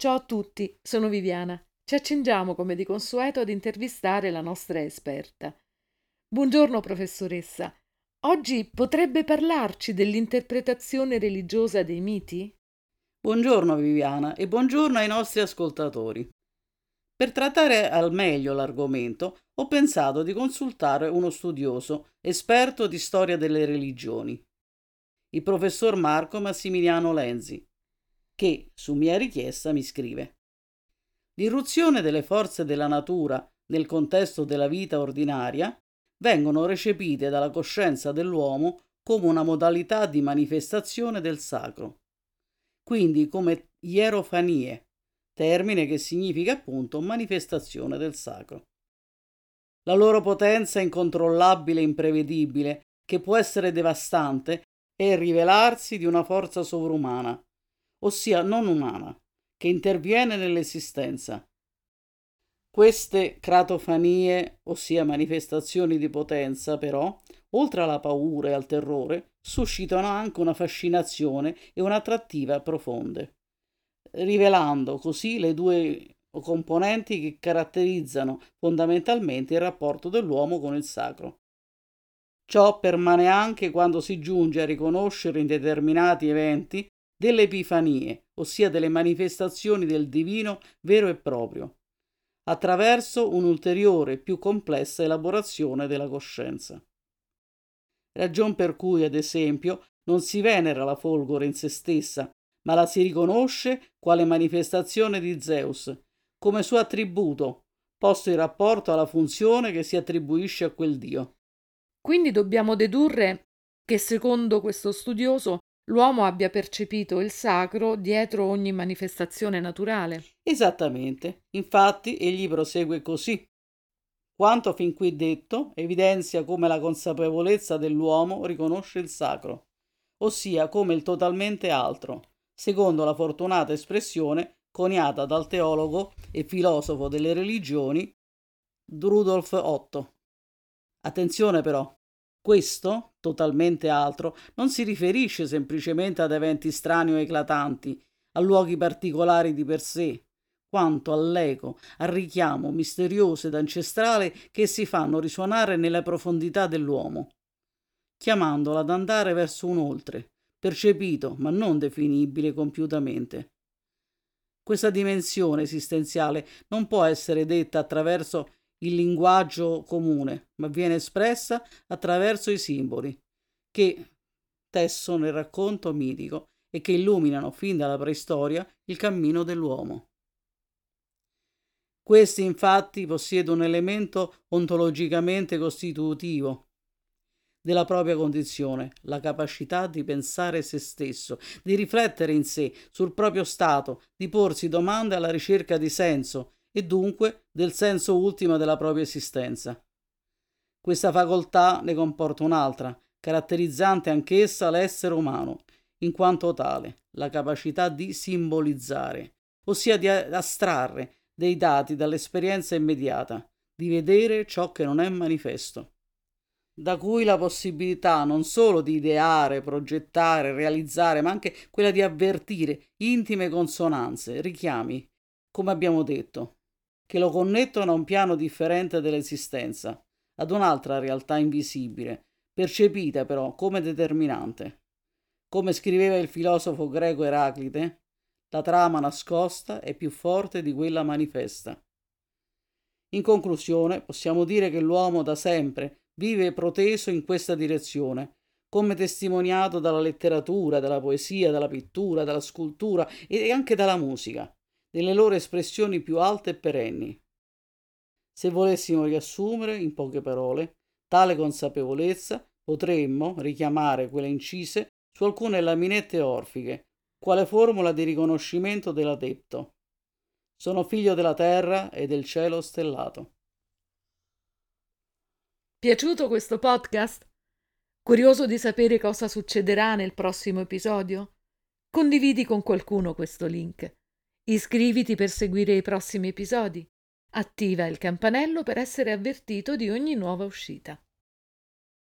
Ciao a tutti, sono Viviana. Ci accingiamo, come di consueto, ad intervistare la nostra esperta. Buongiorno, professoressa. Oggi potrebbe parlarci dell'interpretazione religiosa dei miti? Buongiorno Viviana e buongiorno ai nostri ascoltatori. Per trattare al meglio l'argomento ho pensato di consultare uno studioso, esperto di storia delle religioni, il professor Marco Massimiliano Lenzi, che, su mia richiesta, mi scrive L'irruzione delle forze della natura nel contesto della vita ordinaria vengono recepite dalla coscienza dell'uomo come una modalità di manifestazione del sacro, quindi come ierofanie, termine che significa appunto manifestazione del sacro. La loro potenza incontrollabile e imprevedibile, che può essere devastante, è rivelarsi di una forza sovrumana, ossia non umana, che interviene nell'esistenza. Queste cratofanie, ossia manifestazioni di potenza, però, oltre alla paura e al terrore, suscitano anche una fascinazione e un'attrattiva profonde rivelando così le due componenti che caratterizzano fondamentalmente il rapporto dell'uomo con il sacro. Ciò permane anche quando si giunge a riconoscere in determinati eventi delle epifanie, ossia delle manifestazioni del divino vero e proprio, attraverso un'ulteriore più complessa elaborazione della coscienza. Ragion per cui, ad esempio, non si venera la folgore in se stessa, ma la si riconosce quale manifestazione di Zeus, come suo attributo, posto in rapporto alla funzione che si attribuisce a quel dio. Quindi dobbiamo dedurre che secondo questo studioso l'uomo abbia percepito il sacro dietro ogni manifestazione naturale. Esattamente. Infatti egli prosegue così. Quanto fin qui detto evidenzia come la consapevolezza dell'uomo riconosce il sacro, ossia come il totalmente altro, secondo la fortunata espressione coniata dal teologo e filosofo delle religioni Rudolf Otto. Attenzione però, questo, totalmente altro, non si riferisce semplicemente ad eventi strani o eclatanti, a luoghi particolari di per sé, quanto all'eco, al richiamo misterioso ed ancestrale che si fanno risuonare nelle profondità dell'uomo, chiamandola ad andare verso un oltre, percepito ma non definibile compiutamente. Questa dimensione esistenziale non può essere detta attraverso il linguaggio comune, ma viene espressa attraverso i simboli che tessono il racconto mitico e che illuminano fin dalla preistoria il cammino dell'uomo. Questi infatti possiedono un elemento ontologicamente costitutivo della propria condizione, la capacità di pensare se stesso, di riflettere in sé, sul proprio stato, di porsi domande alla ricerca di senso e dunque del senso ultimo della propria esistenza. Questa facoltà ne comporta un'altra, caratterizzante anch'essa l'essere umano, in quanto tale, la capacità di simbolizzare, ossia di astrarre dei dati dall'esperienza immediata, di vedere ciò che non è manifesto da cui la possibilità non solo di ideare, progettare, realizzare, ma anche quella di avvertire intime consonanze, richiami, come abbiamo detto, che lo connettono a un piano differente dell'esistenza, ad un'altra realtà invisibile, percepita però come determinante. Come scriveva il filosofo greco Eraclite, la trama nascosta è più forte di quella manifesta. In conclusione, possiamo dire che l'uomo da sempre vive proteso in questa direzione, come testimoniato dalla letteratura, dalla poesia, dalla pittura, dalla scultura e anche dalla musica, nelle loro espressioni più alte e perenni. Se volessimo riassumere in poche parole tale consapevolezza, potremmo richiamare quelle incise su alcune laminette orfiche, quale formula di riconoscimento dell'adepto. Sono figlio della terra e del cielo stellato. Piaciuto questo podcast? Curioso di sapere cosa succederà nel prossimo episodio? Condividi con qualcuno questo link. Iscriviti per seguire i prossimi episodi. Attiva il campanello per essere avvertito di ogni nuova uscita.